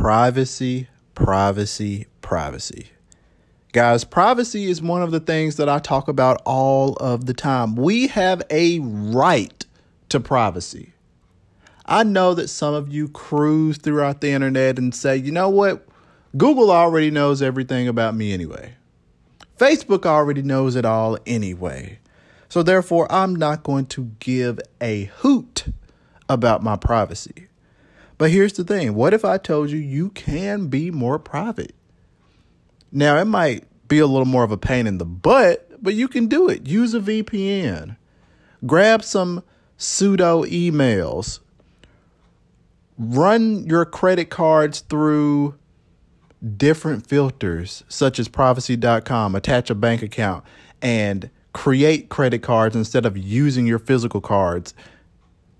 privacy, privacy, privacy. Guys, privacy is one of the things that I talk about all of the time. We have a right to privacy. I know that some of you cruise throughout the internet and say, you know what? Google already knows everything about me anyway. Facebook already knows it all anyway. So therefore, I'm not going to give a hoot about my privacy. But here's the thing what if I told you you can be more private? Now, it might be a little more of a pain in the butt, but you can do it. Use a VPN. Grab some pseudo emails. Run your credit cards through different filters, such as privacy.com. Attach a bank account and create credit cards instead of using your physical cards.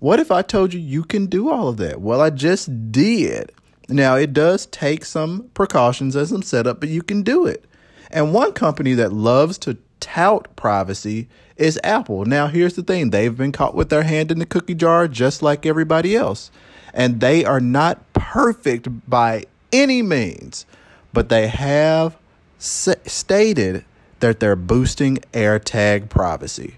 What if I told you you can do all of that? Well, I just did. Now, it does take some precautions and some setup, but you can do it. And one company that loves to tout privacy is Apple. Now, here's the thing they've been caught with their hand in the cookie jar just like everybody else. And they are not perfect by any means, but they have s- stated that they're boosting AirTag privacy.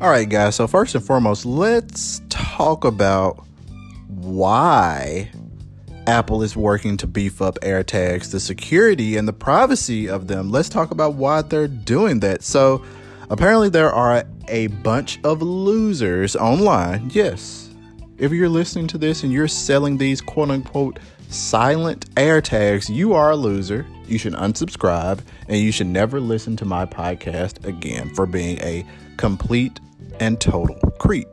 All right, guys. So, first and foremost, let's talk about why Apple is working to beef up AirTags, the security and the privacy of them. Let's talk about why they're doing that. So, apparently, there are a bunch of losers online. Yes. If you're listening to this and you're selling these quote unquote silent AirTags, you are a loser. You should unsubscribe and you should never listen to my podcast again for being a complete and total creep.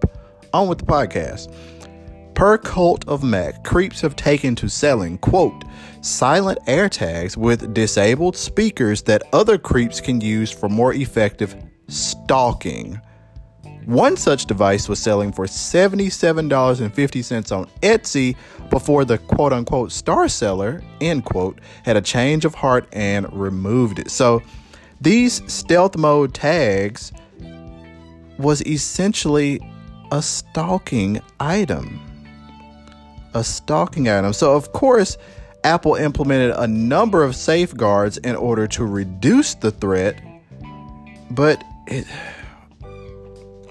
On with the podcast. Per Cult of Mac, creeps have taken to selling, quote, silent AirTags with disabled speakers that other creeps can use for more effective stalking. One such device was selling for $77.50 on Etsy before the quote unquote star seller, end quote, had a change of heart and removed it. So these stealth mode tags was essentially a stalking item. A stalking item. So, of course, Apple implemented a number of safeguards in order to reduce the threat, but it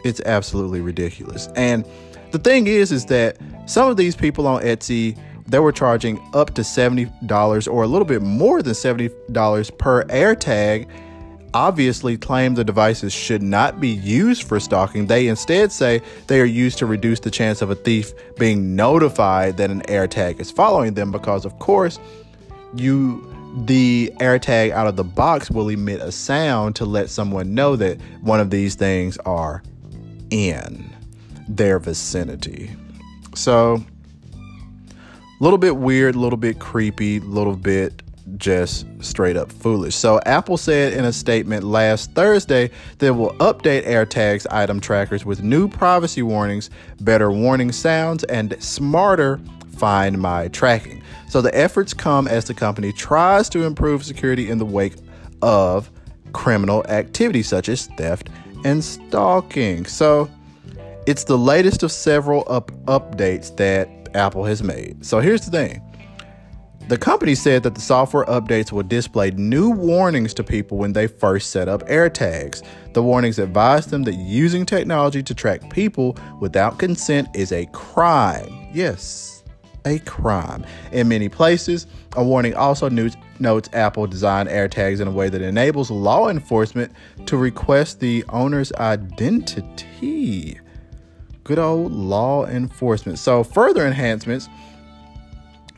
it's absolutely ridiculous. And the thing is is that some of these people on Etsy they were charging up to $70 or a little bit more than $70 per AirTag obviously claim the devices should not be used for stalking. They instead say they are used to reduce the chance of a thief being notified that an AirTag is following them because of course you the AirTag out of the box will emit a sound to let someone know that one of these things are in their vicinity. So a little bit weird, a little bit creepy, a little bit just straight up foolish. So, Apple said in a statement last Thursday that will update AirTags item trackers with new privacy warnings, better warning sounds, and smarter Find My tracking. So, the efforts come as the company tries to improve security in the wake of criminal activity such as theft and stalking. So, it's the latest of several up- updates that Apple has made. So, here's the thing the company said that the software updates will display new warnings to people when they first set up AirTags. The warnings advise them that using technology to track people without consent is a crime. Yes, a crime. In many places, a warning also notes, Apple designed AirTags in a way that enables law enforcement to request the owner's identity. Good old law enforcement. So, further enhancements,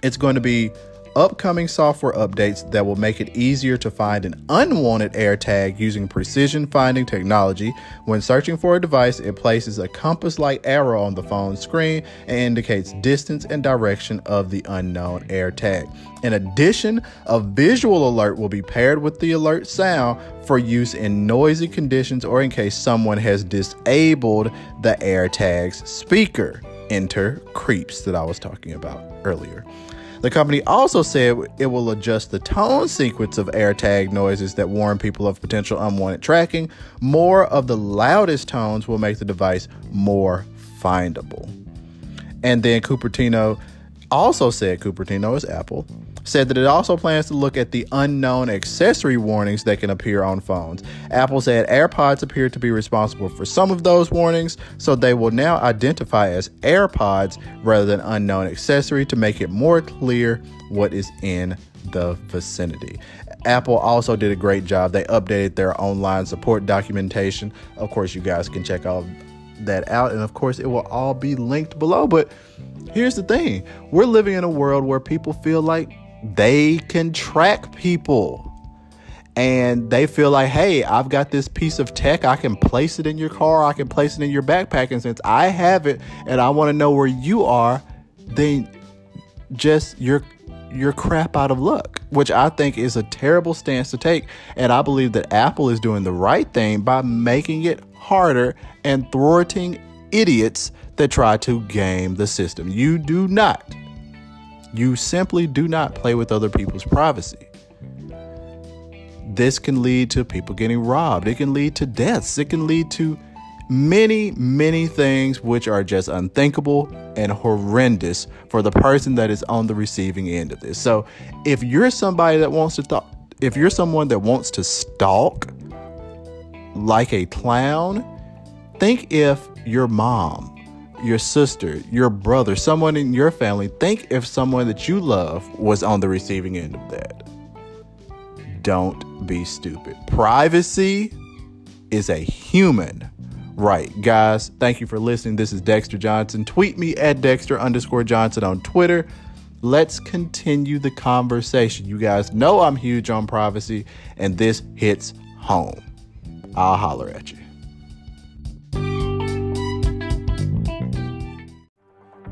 it's going to be upcoming software updates that will make it easier to find an unwanted AirTag using precision finding technology. When searching for a device, it places a compass like arrow on the phone screen and indicates distance and direction of the unknown AirTag. In addition, a visual alert will be paired with the alert sound for use in noisy conditions or in case someone has disabled the AirTag's speaker. Enter creeps that I was talking about earlier. The company also said it will adjust the tone sequence of AirTag noises that warn people of potential unwanted tracking. More of the loudest tones will make the device more findable. And then Cupertino also said Cupertino is Apple said that it also plans to look at the unknown accessory warnings that can appear on phones. Apple said AirPods appear to be responsible for some of those warnings, so they will now identify as AirPods rather than unknown accessory to make it more clear what is in the vicinity. Apple also did a great job. They updated their online support documentation. Of course, you guys can check all that out, and of course, it will all be linked below. But here's the thing we're living in a world where people feel like they can track people and they feel like, hey, I've got this piece of tech. I can place it in your car. I can place it in your backpack. And since I have it and I want to know where you are, then just you're you're crap out of luck, which I think is a terrible stance to take. And I believe that Apple is doing the right thing by making it harder and thwarting idiots that try to game the system. You do not you simply do not play with other people's privacy. This can lead to people getting robbed. It can lead to deaths. It can lead to many, many things which are just unthinkable and horrendous for the person that is on the receiving end of this. So, if you're somebody that wants to th- if you're someone that wants to stalk like a clown, think if your mom your sister, your brother, someone in your family, think if someone that you love was on the receiving end of that. Don't be stupid. Privacy is a human right. Guys, thank you for listening. This is Dexter Johnson. Tweet me at Dexter underscore Johnson on Twitter. Let's continue the conversation. You guys know I'm huge on privacy, and this hits home. I'll holler at you.